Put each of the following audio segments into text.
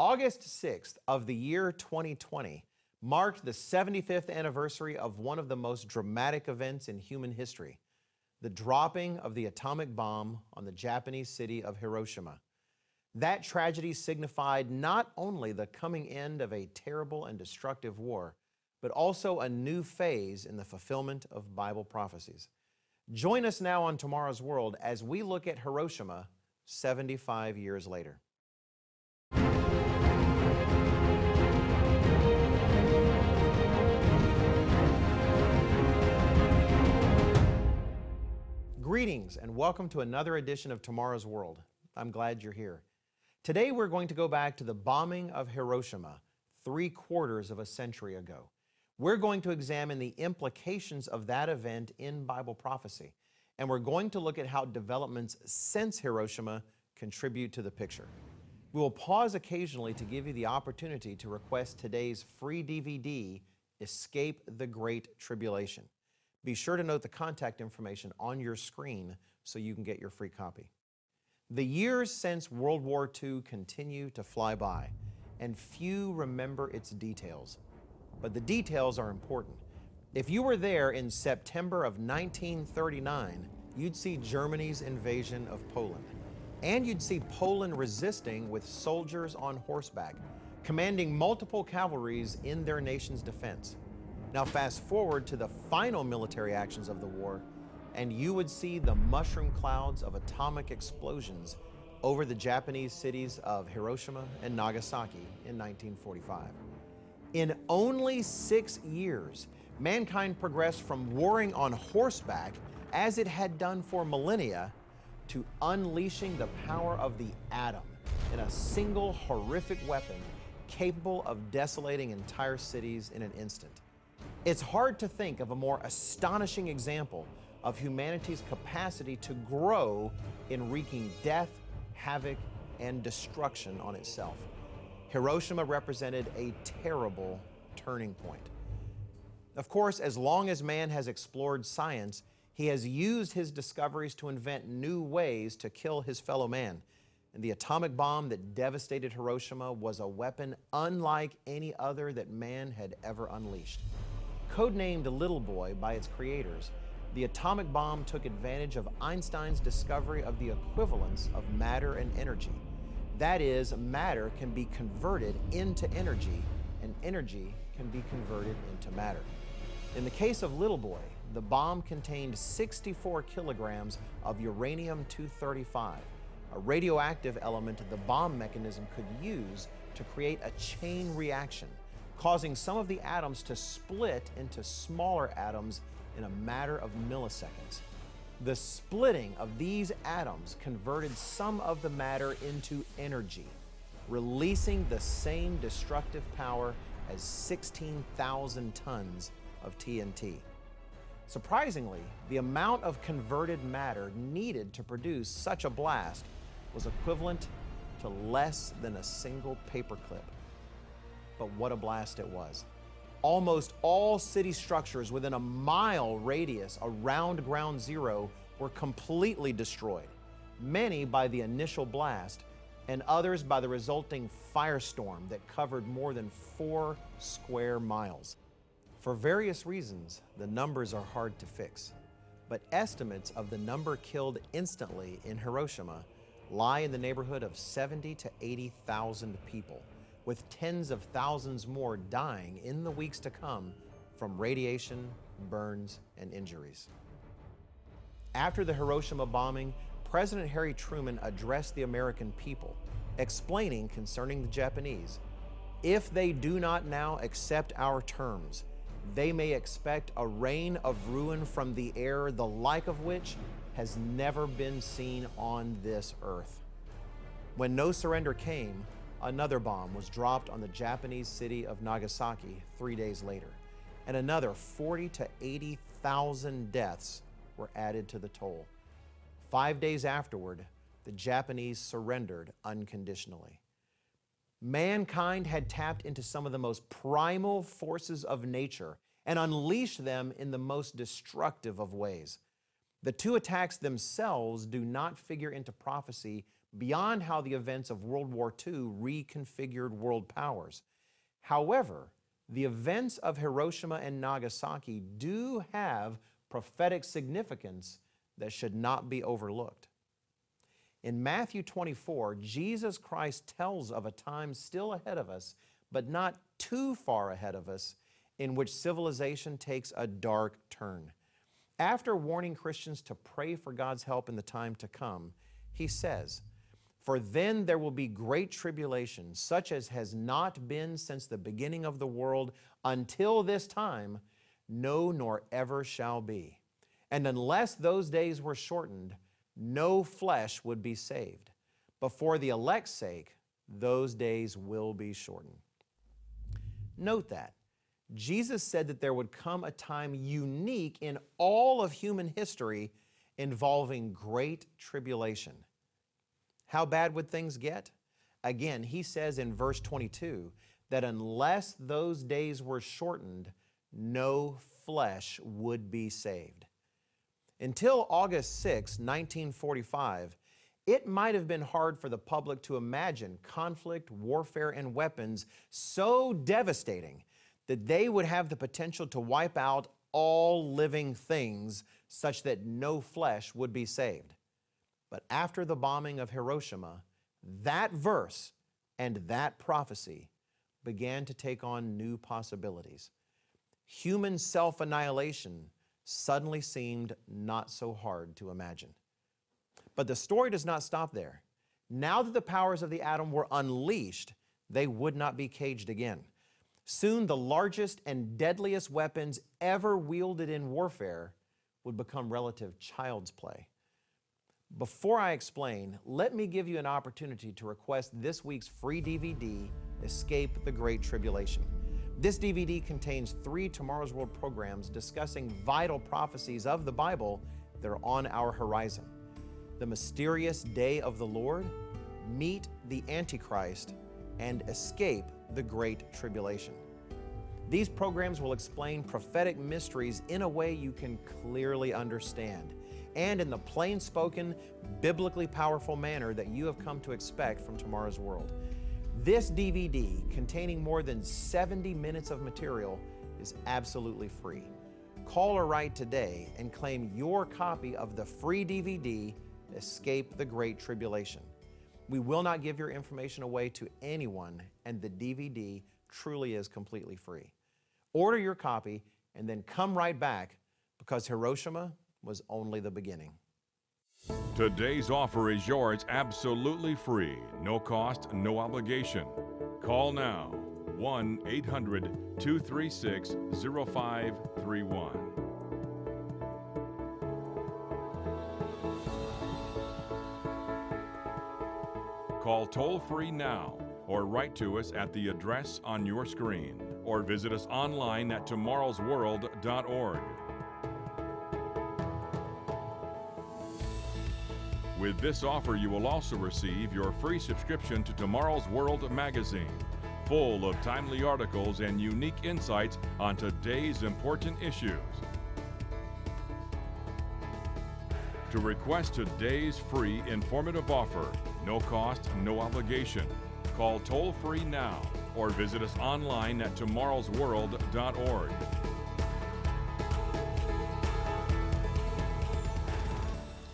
August 6th of the year 2020 marked the 75th anniversary of one of the most dramatic events in human history the dropping of the atomic bomb on the Japanese city of Hiroshima. That tragedy signified not only the coming end of a terrible and destructive war, but also a new phase in the fulfillment of Bible prophecies. Join us now on Tomorrow's World as we look at Hiroshima 75 years later. Greetings and welcome to another edition of Tomorrow's World. I'm glad you're here. Today we're going to go back to the bombing of Hiroshima three quarters of a century ago. We're going to examine the implications of that event in Bible prophecy, and we're going to look at how developments since Hiroshima contribute to the picture. We will pause occasionally to give you the opportunity to request today's free DVD, Escape the Great Tribulation. Be sure to note the contact information on your screen so you can get your free copy. The years since World War II continue to fly by, and few remember its details. But the details are important. If you were there in September of 1939, you'd see Germany's invasion of Poland. And you'd see Poland resisting with soldiers on horseback, commanding multiple cavalries in their nation's defense. Now, fast forward to the final military actions of the war, and you would see the mushroom clouds of atomic explosions over the Japanese cities of Hiroshima and Nagasaki in 1945. In only six years, mankind progressed from warring on horseback, as it had done for millennia, to unleashing the power of the atom in a single horrific weapon capable of desolating entire cities in an instant. It's hard to think of a more astonishing example of humanity's capacity to grow in wreaking death, havoc, and destruction on itself. Hiroshima represented a terrible turning point. Of course, as long as man has explored science, he has used his discoveries to invent new ways to kill his fellow man. And the atomic bomb that devastated Hiroshima was a weapon unlike any other that man had ever unleashed. Codenamed Little Boy by its creators, the atomic bomb took advantage of Einstein's discovery of the equivalence of matter and energy. That is, matter can be converted into energy, and energy can be converted into matter. In the case of Little Boy, the bomb contained 64 kilograms of uranium 235, a radioactive element the bomb mechanism could use to create a chain reaction causing some of the atoms to split into smaller atoms in a matter of milliseconds. The splitting of these atoms converted some of the matter into energy, releasing the same destructive power as 16,000 tons of TNT. Surprisingly, the amount of converted matter needed to produce such a blast was equivalent to less than a single paperclip but what a blast it was. Almost all city structures within a mile radius around ground zero were completely destroyed, many by the initial blast, and others by the resulting firestorm that covered more than four square miles. For various reasons, the numbers are hard to fix, but estimates of the number killed instantly in Hiroshima lie in the neighborhood of 70 to 80,000 people with tens of thousands more dying in the weeks to come from radiation, burns, and injuries. After the Hiroshima bombing, President Harry Truman addressed the American people, explaining concerning the Japanese if they do not now accept our terms, they may expect a rain of ruin from the air, the like of which has never been seen on this earth. When no surrender came, Another bomb was dropped on the Japanese city of Nagasaki three days later, and another 40 to 80,000 deaths were added to the toll. Five days afterward, the Japanese surrendered unconditionally. Mankind had tapped into some of the most primal forces of nature and unleashed them in the most destructive of ways. The two attacks themselves do not figure into prophecy beyond how the events of World War II reconfigured world powers. However, the events of Hiroshima and Nagasaki do have prophetic significance that should not be overlooked. In Matthew 24, Jesus Christ tells of a time still ahead of us, but not too far ahead of us, in which civilization takes a dark turn. After warning Christians to pray for God's help in the time to come, he says, For then there will be great tribulation, such as has not been since the beginning of the world until this time, no, nor ever shall be. And unless those days were shortened, no flesh would be saved. But for the elect's sake, those days will be shortened. Note that. Jesus said that there would come a time unique in all of human history involving great tribulation. How bad would things get? Again, he says in verse 22 that unless those days were shortened, no flesh would be saved. Until August 6, 1945, it might have been hard for the public to imagine conflict, warfare, and weapons so devastating that they would have the potential to wipe out all living things such that no flesh would be saved. But after the bombing of Hiroshima, that verse and that prophecy began to take on new possibilities. Human self annihilation suddenly seemed not so hard to imagine. But the story does not stop there. Now that the powers of the atom were unleashed, they would not be caged again. Soon, the largest and deadliest weapons ever wielded in warfare would become relative child's play. Before I explain, let me give you an opportunity to request this week's free DVD, Escape the Great Tribulation. This DVD contains three Tomorrow's World programs discussing vital prophecies of the Bible that are on our horizon. The Mysterious Day of the Lord, Meet the Antichrist, and Escape the Great Tribulation. These programs will explain prophetic mysteries in a way you can clearly understand and in the plain spoken, biblically powerful manner that you have come to expect from Tomorrow's World. This DVD, containing more than 70 minutes of material, is absolutely free. Call or write today and claim your copy of the free DVD, Escape the Great Tribulation. We will not give your information away to anyone, and the DVD truly is completely free. Order your copy and then come right back because Hiroshima was only the beginning. Today's offer is yours absolutely free, no cost, no obligation. Call now 1 800 236 0531. Call toll free now or write to us at the address on your screen or visit us online at tomorrowsworld.org. With this offer, you will also receive your free subscription to Tomorrow's World magazine, full of timely articles and unique insights on today's important issues. To request today's free informative offer, no cost, no obligation, call toll free now or visit us online at tomorrowsworld.org.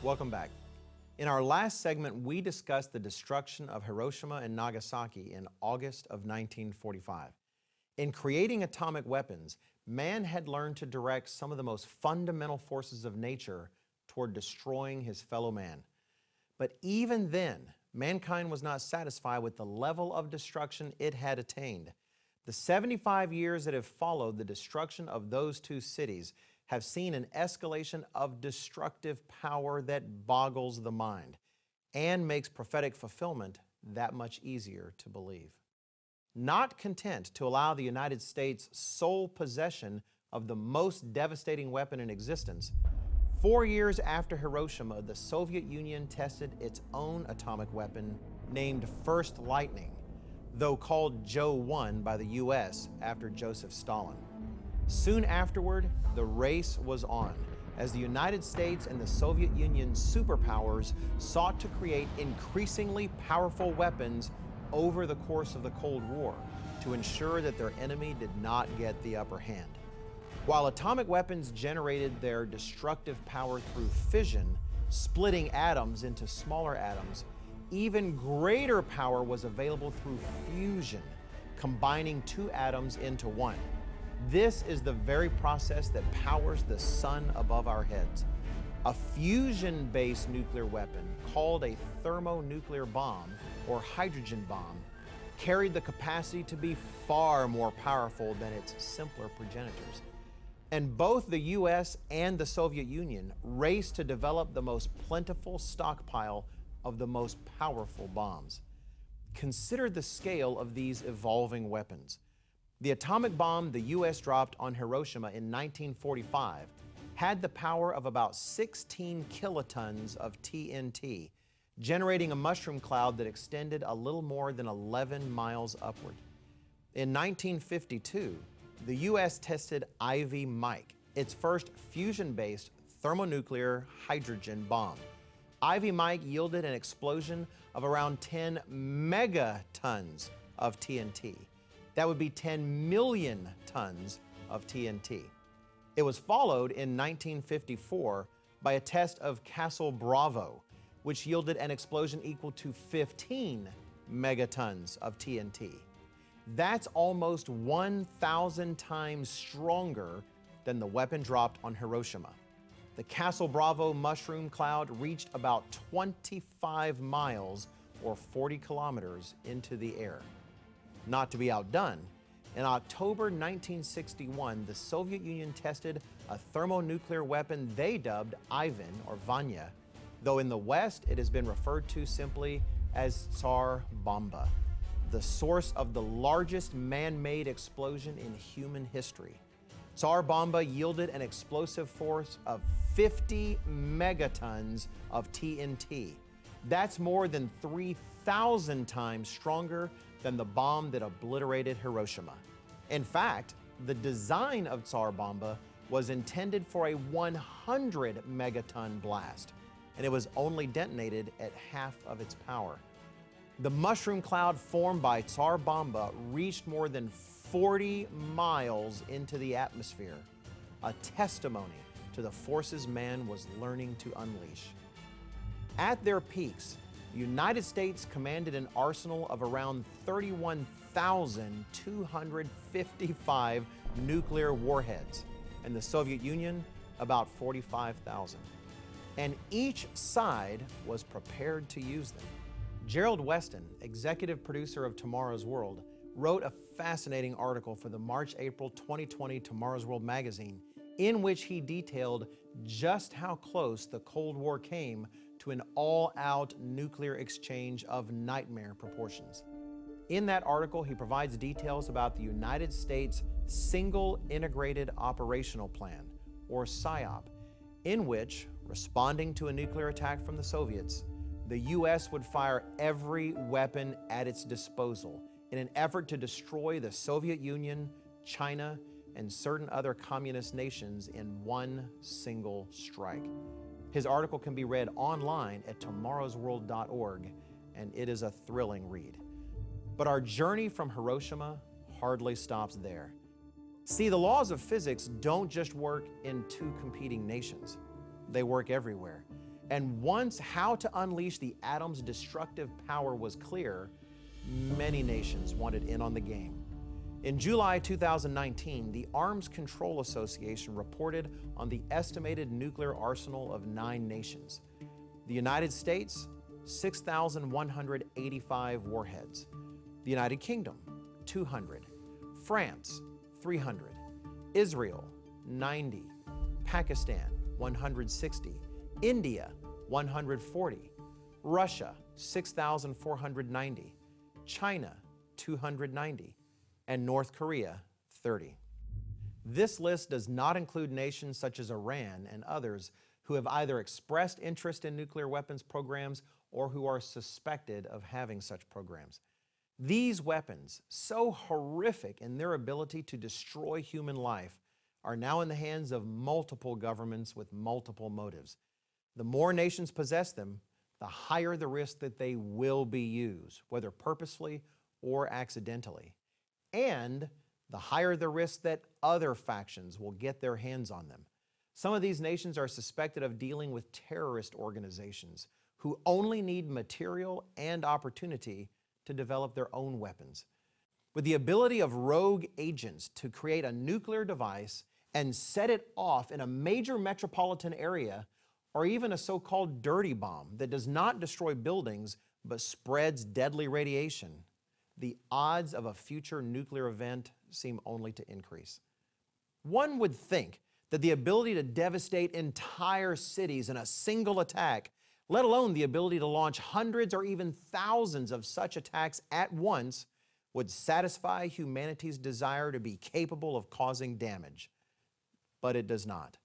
Welcome back. In our last segment, we discussed the destruction of Hiroshima and Nagasaki in August of 1945. In creating atomic weapons, man had learned to direct some of the most fundamental forces of nature toward destroying his fellow man. But even then, mankind was not satisfied with the level of destruction it had attained. The 75 years that have followed the destruction of those two cities have seen an escalation of destructive power that boggles the mind and makes prophetic fulfillment that much easier to believe. Not content to allow the United States sole possession of the most devastating weapon in existence, four years after Hiroshima, the Soviet Union tested its own atomic weapon named First Lightning, though called Joe 1 by the U.S. after Joseph Stalin. Soon afterward, the race was on. as the United States and the Soviet Union superpowers sought to create increasingly powerful weapons over the course of the Cold War to ensure that their enemy did not get the upper hand. While atomic weapons generated their destructive power through fission, splitting atoms into smaller atoms, even greater power was available through fusion, combining two atoms into one. This is the very process that powers the sun above our heads. A fusion based nuclear weapon, called a thermonuclear bomb or hydrogen bomb, carried the capacity to be far more powerful than its simpler progenitors. And both the US and the Soviet Union raced to develop the most plentiful stockpile of the most powerful bombs. Consider the scale of these evolving weapons. The atomic bomb the US dropped on Hiroshima in 1945 had the power of about 16 kilotons of TNT, generating a mushroom cloud that extended a little more than 11 miles upward. In 1952, the U.S. tested Ivy Mike, its first fusion-based thermonuclear hydrogen bomb. Ivy Mike yielded an explosion of around 10 megatons of TNT. That would be 10 million tons of TNT. It was followed in 1954 by a test of Castle Bravo, which yielded an explosion equal to 15 megatons of TNT. That's almost 1,000 times stronger than the weapon dropped on Hiroshima. The Castle Bravo mushroom cloud reached about 25 miles or 40 kilometers into the air. Not to be outdone, in October 1961, the Soviet Union tested a thermonuclear weapon they dubbed Ivan or Vanya, though in the West it has been referred to simply as Tsar Bomba the source of the largest man-made explosion in human history. Tsar Bomba yielded an explosive force of 50 megatons of TNT. That's more than 3,000 times stronger than the bomb that obliterated Hiroshima. In fact, the design of Tsar Bomba was intended for a 100 megaton blast, and it was only detonated at half of its power. The mushroom cloud formed by Tsar Bomba reached more than 40 miles into the atmosphere, a testimony to the forces man was learning to unleash. At their peaks, the United States commanded an arsenal of around 31,255 nuclear warheads, and the Soviet Union about 45,000. And each side was prepared to use them. Gerald Weston, executive producer of Tomorrow's World, wrote a fascinating article for the March April 2020 Tomorrow's World magazine in which he detailed just how close the Cold War came to an all out nuclear exchange of nightmare proportions. In that article, he provides details about the United States Single Integrated Operational Plan, or SIOP, in which, responding to a nuclear attack from the Soviets, the U.S. would fire every weapon at its disposal in an effort to destroy the Soviet Union, China, and certain other communist nations in one single strike. His article can be read online at tomorrowsworld.org, and it is a thrilling read. But our journey from Hiroshima hardly stops there. See, the laws of physics don't just work in two competing nations, they work everywhere. And once how to unleash the atom's destructive power was clear, many nations wanted in on the game. In July 2019, the Arms Control Association reported on the estimated nuclear arsenal of nine nations. The United States, 6,185 warheads. The United Kingdom, 200. France, 300. Israel, 90. Pakistan, 160. India, 140. Russia, 6,490. China, 290. And North Korea, 30. This list does not include nations such as Iran and others who have either expressed interest in nuclear weapons programs or who are suspected of having such programs. These weapons, so horrific in their ability to destroy human life, are now in the hands of multiple governments with multiple motives. The more nations possess them, the higher the risk that they will be used, whether purposefully or accidentally. And the higher the risk that other factions will get their hands on them. Some of these nations are suspected of dealing with terrorist organizations who only need material and opportunity to develop their own weapons. With the ability of rogue agents to create a nuclear device and set it off in a major metropolitan area or even a so called dirty bomb that does not destroy buildings but spreads deadly radiation, the odds of a future nuclear event seem only to increase. One would think that the ability to devastate entire cities in a single attack, let alone the ability to launch hundreds or even thousands of such attacks at once, would satisfy humanity's desire to be capable of causing damage. But it does not.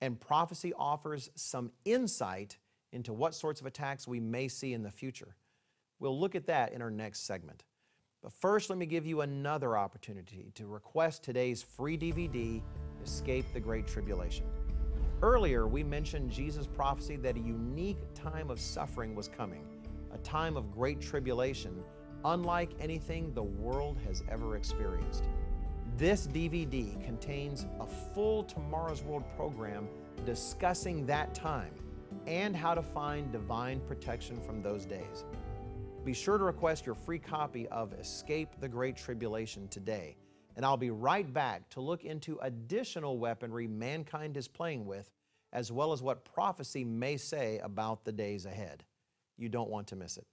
And prophecy offers some insight into what sorts of attacks we may see in the future. We'll look at that in our next segment. But first, let me give you another opportunity to request today's free DVD, Escape the Great Tribulation. Earlier, we mentioned Jesus' prophecy that a unique time of suffering was coming, a time of great tribulation, unlike anything the world has ever experienced. This DVD contains a full Tomorrow's World program discussing that time and how to find divine protection from those days. Be sure to request your free copy of Escape the Great Tribulation today, and I'll be right back to look into additional weaponry mankind is playing with, as well as what prophecy may say about the days ahead. You don't want to miss it.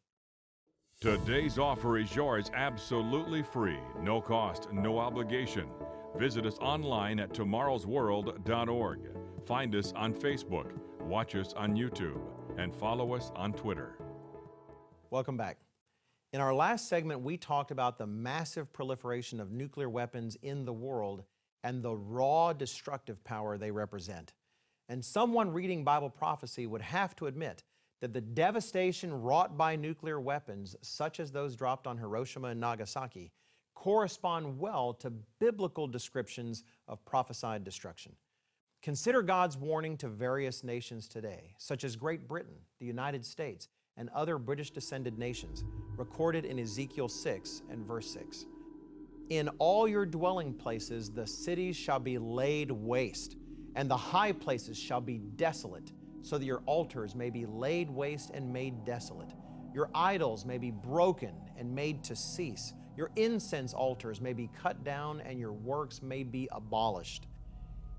Today's offer is yours absolutely free, no cost, no obligation. Visit us online at tomorrowsworld.org. Find us on Facebook, watch us on YouTube, and follow us on Twitter. Welcome back. In our last segment, we talked about the massive proliferation of nuclear weapons in the world and the raw destructive power they represent. And someone reading Bible prophecy would have to admit that the devastation wrought by nuclear weapons, such as those dropped on Hiroshima and Nagasaki, correspond well to biblical descriptions of prophesied destruction. Consider God's warning to various nations today, such as Great Britain, the United States, and other British descended nations, recorded in Ezekiel 6 and verse 6. In all your dwelling places the cities shall be laid waste, and the high places shall be desolate so that your altars may be laid waste and made desolate. Your idols may be broken and made to cease. Your incense altars may be cut down and your works may be abolished.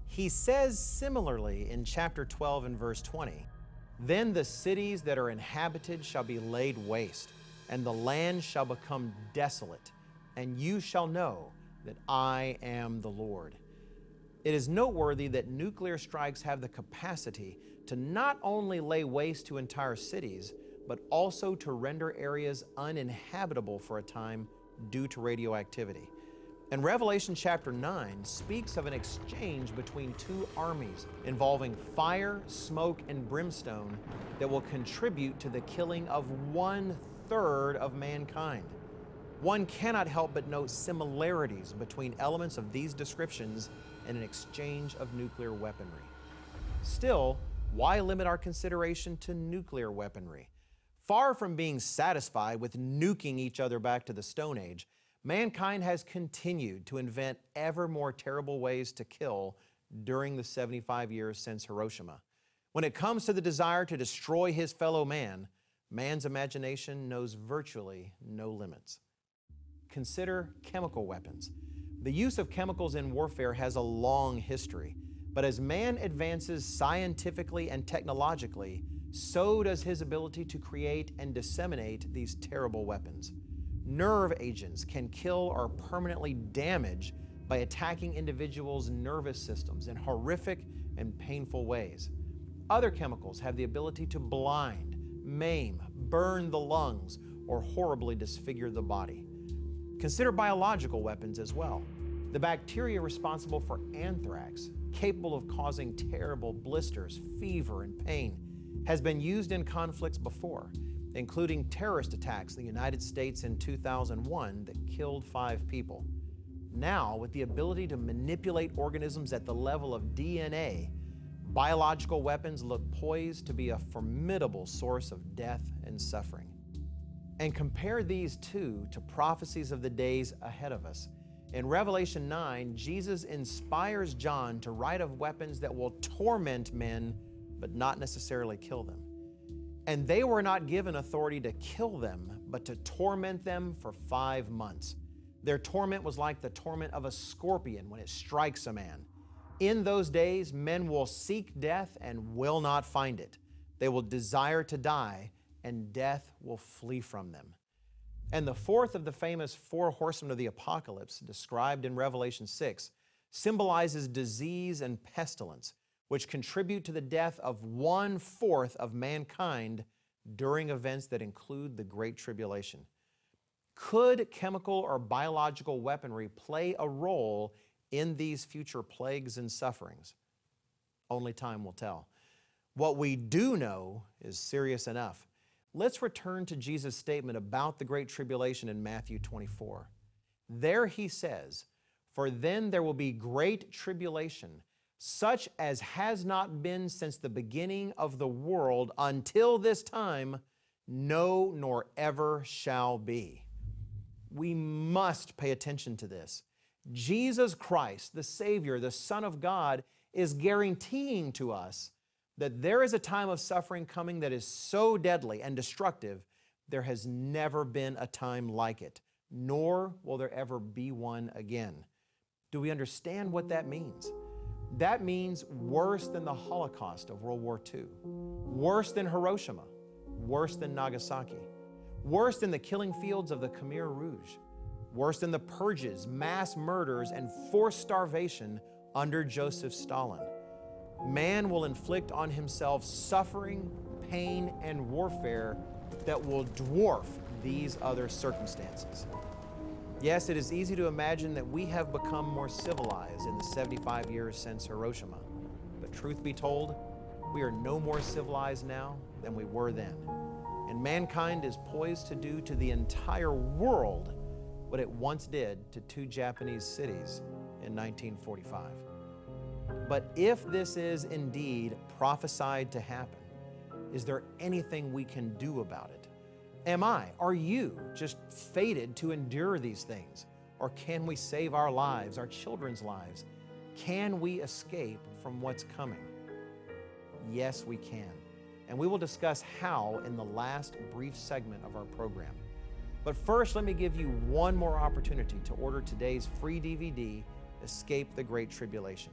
He says similarly in chapter 12 and verse 20 Then the cities that are inhabited shall be laid waste, and the land shall become desolate, and you shall know that I am the Lord. It is noteworthy that nuclear strikes have the capacity to not only lay waste to entire cities, but also to render areas uninhabitable for a time due to radioactivity. And Revelation chapter 9 speaks of an exchange between two armies involving fire, smoke, and brimstone that will contribute to the killing of one third of mankind. One cannot help but note similarities between elements of these descriptions and an exchange of nuclear weaponry. Still, why limit our consideration to nuclear weaponry? Far from being satisfied with nuking each other back to the Stone Age, mankind has continued to invent ever more terrible ways to kill during the 75 years since Hiroshima. When it comes to the desire to destroy his fellow man, man's imagination knows virtually no limits. Consider chemical weapons. The use of chemicals in warfare has a long history. But as man advances scientifically and technologically, so does his ability to create and disseminate these terrible weapons. Nerve agents can kill or permanently damage by attacking individuals' nervous systems in horrific and painful ways. Other chemicals have the ability to blind, maim, burn the lungs, or horribly disfigure the body. Consider biological weapons as well. The bacteria responsible for anthrax capable of causing terrible blisters, fever, and pain, has been used in conflicts before, including terrorist attacks in the United States in 2001 that killed five people. Now, with the ability to manipulate organisms at the level of DNA, biological weapons look poised to be a formidable source of death and suffering. And compare these two to prophecies of the days ahead of us. In Revelation 9, Jesus inspires John to write of weapons that will torment men, but not necessarily kill them. And they were not given authority to kill them, but to torment them for five months. Their torment was like the torment of a scorpion when it strikes a man. In those days, men will seek death and will not find it. They will desire to die, and death will flee from them. And the fourth of the famous four horsemen of the apocalypse, described in Revelation 6, symbolizes disease and pestilence, which contribute to the death of one fourth of mankind during events that include the Great Tribulation. Could chemical or biological weaponry play a role in these future plagues and sufferings? Only time will tell. What we do know is serious enough. Let's return to Jesus' statement about the Great Tribulation in Matthew 24. There he says, For then there will be great tribulation, such as has not been since the beginning of the world until this time, no, nor ever shall be. We must pay attention to this. Jesus Christ, the Savior, the Son of God, is guaranteeing to us that there is a time of suffering coming that is so deadly and destructive, there has never been a time like it, nor will there ever be one again. Do we understand what that means? That means worse than the Holocaust of World War II, worse than Hiroshima, worse than Nagasaki, worse than the killing fields of the Khmer Rouge, worse than the purges, mass murders, and forced starvation under Joseph Stalin. Man will inflict on himself suffering, pain, and warfare that will dwarf these other circumstances. Yes, it is easy to imagine that we have become more civilized in the 75 years since Hiroshima. But truth be told, we are no more civilized now than we were then. And mankind is poised to do to the entire world what it once did to two Japanese cities in 1945. But if this is indeed prophesied to happen, is there anything we can do about it? Am I, are you just fated to endure these things? Or can we save our lives, our children's lives? Can we escape from what's coming? Yes, we can. And we will discuss how in the last brief segment of our program. But first, let me give you one more opportunity to order today's free DVD, Escape the Great Tribulation.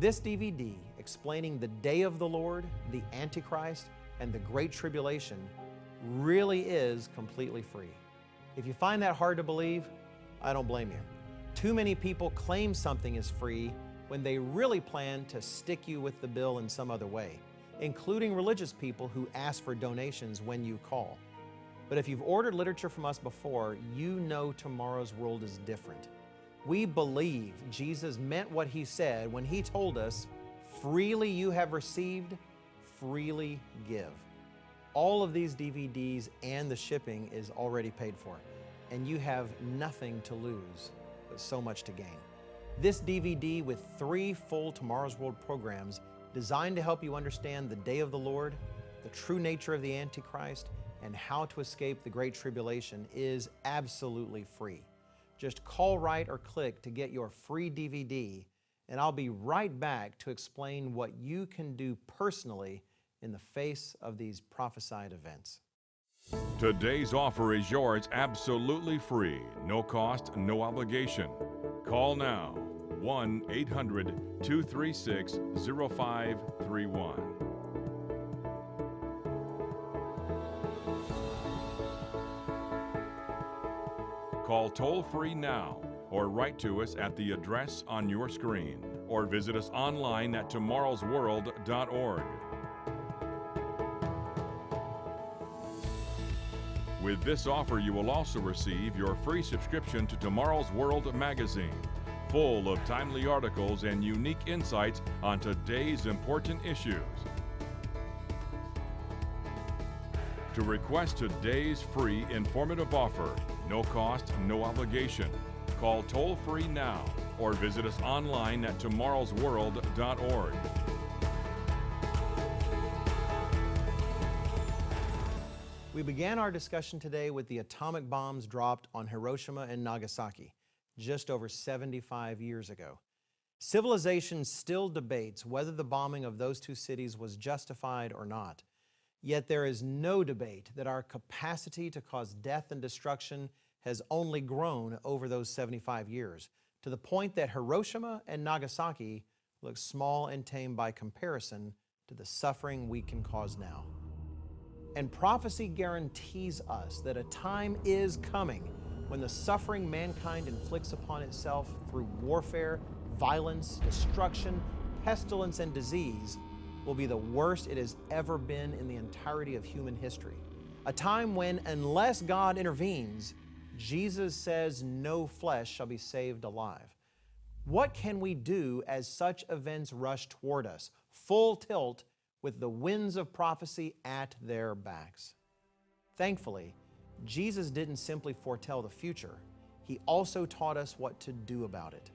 This DVD, explaining the day of the Lord, the Antichrist, and the Great Tribulation, really is completely free. If you find that hard to believe, I don't blame you. Too many people claim something is free when they really plan to stick you with the bill in some other way, including religious people who ask for donations when you call. But if you've ordered literature from us before, you know tomorrow's world is different. We believe Jesus meant what he said when he told us, freely you have received, freely give. All of these DVDs and the shipping is already paid for, and you have nothing to lose, but so much to gain. This DVD with three full Tomorrow's World programs designed to help you understand the day of the Lord, the true nature of the Antichrist, and how to escape the Great Tribulation is absolutely free. Just call, write, or click to get your free DVD, and I'll be right back to explain what you can do personally in the face of these prophesied events. Today's offer is yours absolutely free, no cost, no obligation. Call now 1 800 236 0531. Call toll free now or write to us at the address on your screen or visit us online at tomorrowsworld.org. With this offer, you will also receive your free subscription to Tomorrow's World magazine, full of timely articles and unique insights on today's important issues. To request today's free informative offer, no cost, no obligation. Call toll free now or visit us online at tomorrowsworld.org. We began our discussion today with the atomic bombs dropped on Hiroshima and Nagasaki just over 75 years ago. Civilization still debates whether the bombing of those two cities was justified or not. Yet there is no debate that our capacity to cause death and destruction has only grown over those 75 years, to the point that Hiroshima and Nagasaki look small and tame by comparison to the suffering we can cause now. And prophecy guarantees us that a time is coming when the suffering mankind inflicts upon itself through warfare, violence, destruction, pestilence, and disease will be the worst it has ever been in the entirety of human history. A time when, unless God intervenes, Jesus says no flesh shall be saved alive. What can we do as such events rush toward us, full tilt with the winds of prophecy at their backs. Thankfully, Jesus didn't simply foretell the future, He also taught us what to do about it.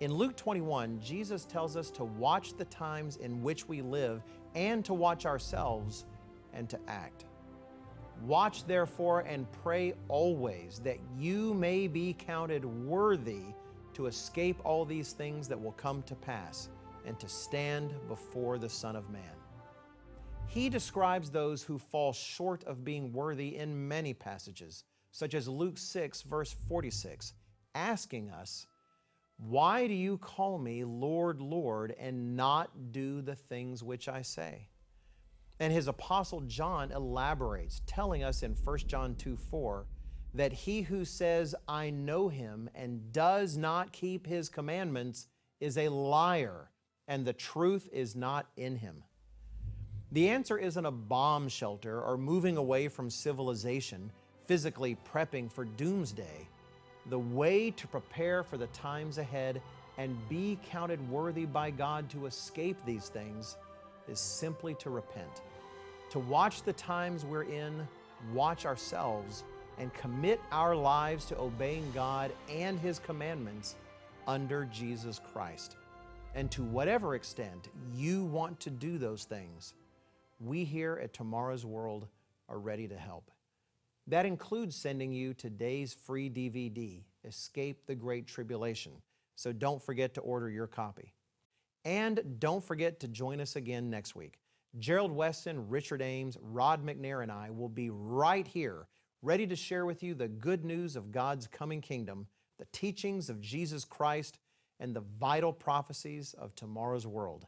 In Luke 21, Jesus tells us to watch the times in which we live and to watch ourselves and to act. Watch therefore and pray always that you may be counted worthy to escape all these things that will come to pass and to stand before the Son of Man. He describes those who fall short of being worthy in many passages, such as Luke 6, verse 46, asking us, Why do you call me Lord, Lord, and not do the things which I say? And his apostle John elaborates, telling us in 1 John 2 4 that he who says, I know him, and does not keep his commandments is a liar, and the truth is not in him. The answer isn't a bomb shelter or moving away from civilization, physically prepping for doomsday. The way to prepare for the times ahead and be counted worthy by God to escape these things is simply to repent. To watch the times we're in, watch ourselves, and commit our lives to obeying God and His commandments under Jesus Christ. And to whatever extent you want to do those things, we here at Tomorrow's World are ready to help. That includes sending you today's free DVD, Escape the Great Tribulation. So don't forget to order your copy. And don't forget to join us again next week. Gerald Weston, Richard Ames, Rod McNair, and I will be right here, ready to share with you the good news of God's coming kingdom, the teachings of Jesus Christ, and the vital prophecies of tomorrow's world.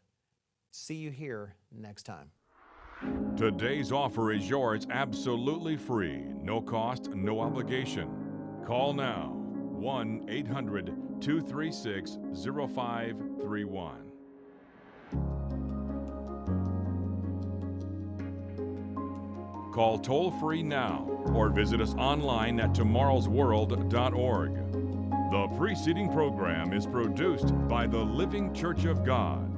See you here next time. Today's offer is yours absolutely free, no cost, no obligation. Call now 1 800 236 0531. Call toll free now or visit us online at tomorrowsworld.org. The preceding program is produced by the Living Church of God.